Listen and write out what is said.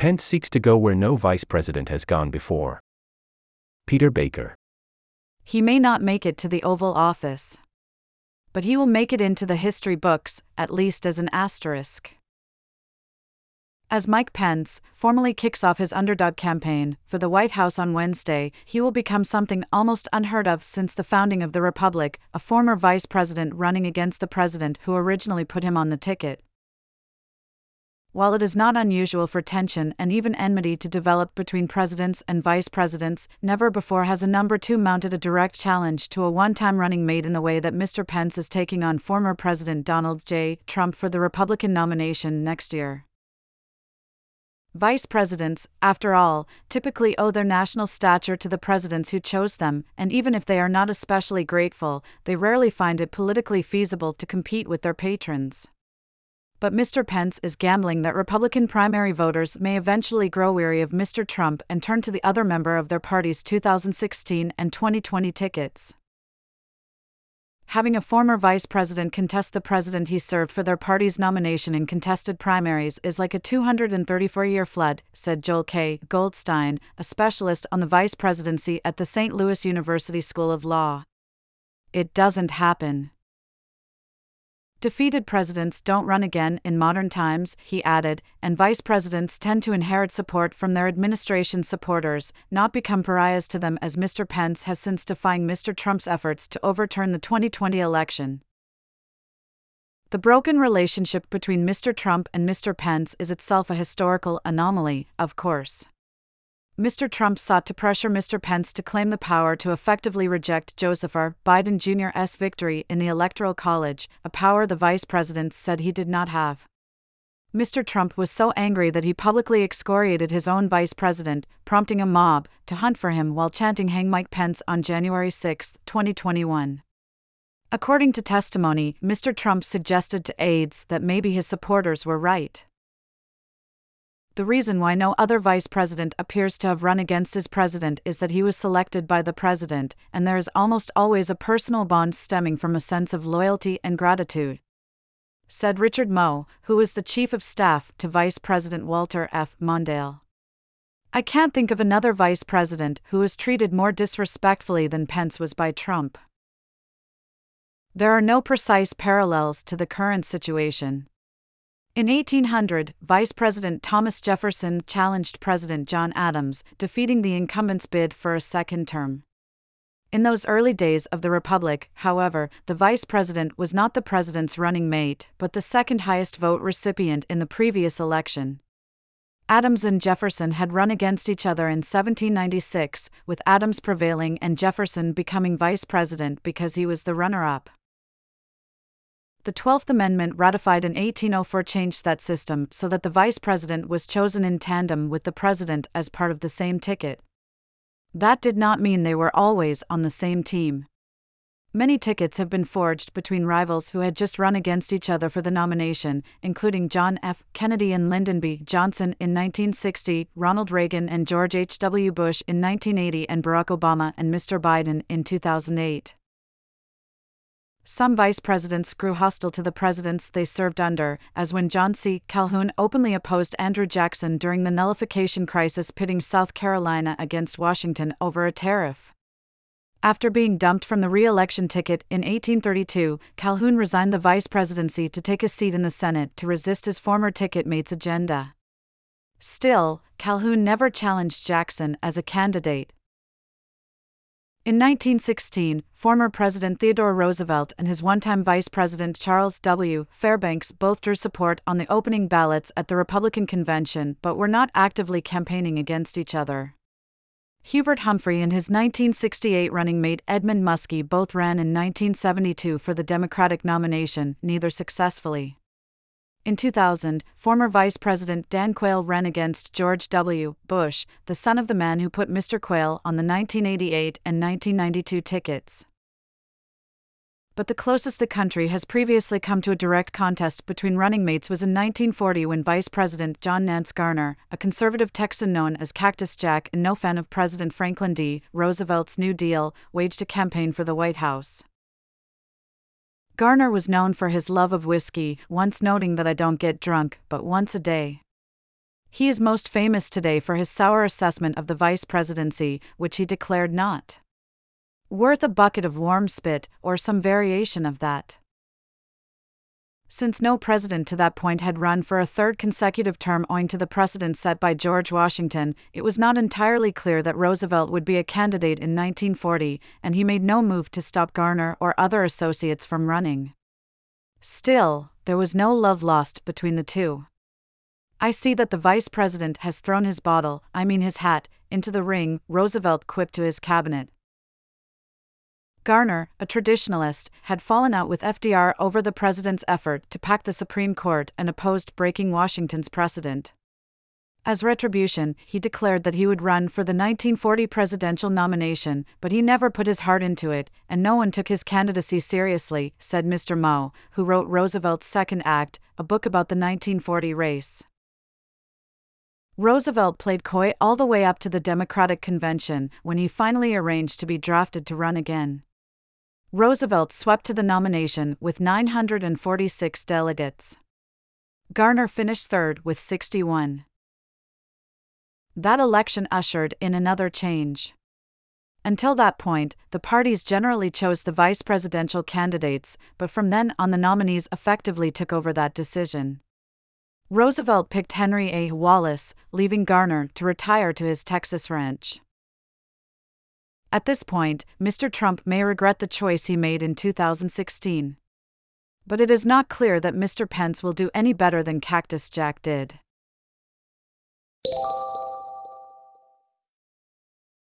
Pence seeks to go where no vice president has gone before. Peter Baker. He may not make it to the Oval Office. But he will make it into the history books, at least as an asterisk. As Mike Pence formally kicks off his underdog campaign for the White House on Wednesday, he will become something almost unheard of since the founding of the Republic a former vice president running against the president who originally put him on the ticket. While it is not unusual for tension and even enmity to develop between presidents and vice presidents, never before has a number two mounted a direct challenge to a one time running mate in the way that Mr. Pence is taking on former President Donald J. Trump for the Republican nomination next year. Vice presidents, after all, typically owe their national stature to the presidents who chose them, and even if they are not especially grateful, they rarely find it politically feasible to compete with their patrons. But Mr. Pence is gambling that Republican primary voters may eventually grow weary of Mr. Trump and turn to the other member of their party's 2016 and 2020 tickets having a former vice president contest the president he served for their party's nomination in contested primaries is like a 234 year flood, said Joel K. Goldstein, a specialist on the vice presidency at the St. Louis University School of Law. It doesn't happen. Defeated presidents don't run again in modern times, he added, and vice presidents tend to inherit support from their administration's supporters, not become pariahs to them, as Mr. Pence has since defying Mr. Trump's efforts to overturn the 2020 election. The broken relationship between Mr. Trump and Mr. Pence is itself a historical anomaly, of course. Mr. Trump sought to pressure Mr. Pence to claim the power to effectively reject Joseph R. Biden Jr.'s victory in the Electoral College, a power the vice president said he did not have. Mr. Trump was so angry that he publicly excoriated his own vice president, prompting a mob to hunt for him while chanting Hang Mike Pence on January 6, 2021. According to testimony, Mr. Trump suggested to aides that maybe his supporters were right. The reason why no other vice president appears to have run against his president is that he was selected by the president, and there is almost always a personal bond stemming from a sense of loyalty and gratitude. Said Richard Moe, who was the chief of staff to Vice President Walter F. Mondale. I can't think of another vice president who was treated more disrespectfully than Pence was by Trump. There are no precise parallels to the current situation. In 1800, Vice President Thomas Jefferson challenged President John Adams, defeating the incumbent's bid for a second term. In those early days of the Republic, however, the vice president was not the president's running mate, but the second highest vote recipient in the previous election. Adams and Jefferson had run against each other in 1796, with Adams prevailing and Jefferson becoming vice president because he was the runner up. The 12th Amendment, ratified in 1804, changed that system so that the vice president was chosen in tandem with the president as part of the same ticket. That did not mean they were always on the same team. Many tickets have been forged between rivals who had just run against each other for the nomination, including John F. Kennedy and Lyndon B. Johnson in 1960, Ronald Reagan and George H.W. Bush in 1980, and Barack Obama and Mr. Biden in 2008. Some vice presidents grew hostile to the presidents they served under, as when John C. Calhoun openly opposed Andrew Jackson during the nullification crisis, pitting South Carolina against Washington over a tariff. After being dumped from the re election ticket in 1832, Calhoun resigned the vice presidency to take a seat in the Senate to resist his former ticket mate's agenda. Still, Calhoun never challenged Jackson as a candidate, in 1916, former President Theodore Roosevelt and his one time Vice President Charles W. Fairbanks both drew support on the opening ballots at the Republican convention but were not actively campaigning against each other. Hubert Humphrey and his 1968 running mate Edmund Muskie both ran in 1972 for the Democratic nomination, neither successfully. In 2000, former Vice President Dan Quayle ran against George W. Bush, the son of the man who put Mr. Quayle on the 1988 and 1992 tickets. But the closest the country has previously come to a direct contest between running mates was in 1940 when Vice President John Nance Garner, a conservative Texan known as Cactus Jack and no fan of President Franklin D. Roosevelt's New Deal, waged a campaign for the White House. Garner was known for his love of whiskey, once noting that I don't get drunk but once a day. He is most famous today for his sour assessment of the vice presidency, which he declared not worth a bucket of warm spit or some variation of that. Since no president to that point had run for a third consecutive term owing to the precedent set by George Washington, it was not entirely clear that Roosevelt would be a candidate in 1940, and he made no move to stop Garner or other associates from running. Still, there was no love lost between the two. I see that the vice president has thrown his bottle, I mean his hat, into the ring, Roosevelt quipped to his cabinet. Garner, a traditionalist, had fallen out with FDR over the president's effort to pack the Supreme Court and opposed breaking Washington's precedent. As retribution, he declared that he would run for the 1940 presidential nomination, but he never put his heart into it, and no one took his candidacy seriously, said Mr. Moe, who wrote Roosevelt's Second Act, a book about the 1940 race. Roosevelt played coy all the way up to the Democratic Convention when he finally arranged to be drafted to run again. Roosevelt swept to the nomination with 946 delegates. Garner finished third with 61. That election ushered in another change. Until that point, the parties generally chose the vice presidential candidates, but from then on, the nominees effectively took over that decision. Roosevelt picked Henry A. Wallace, leaving Garner to retire to his Texas ranch. At this point, Mr. Trump may regret the choice he made in 2016. But it is not clear that Mr. Pence will do any better than Cactus Jack did.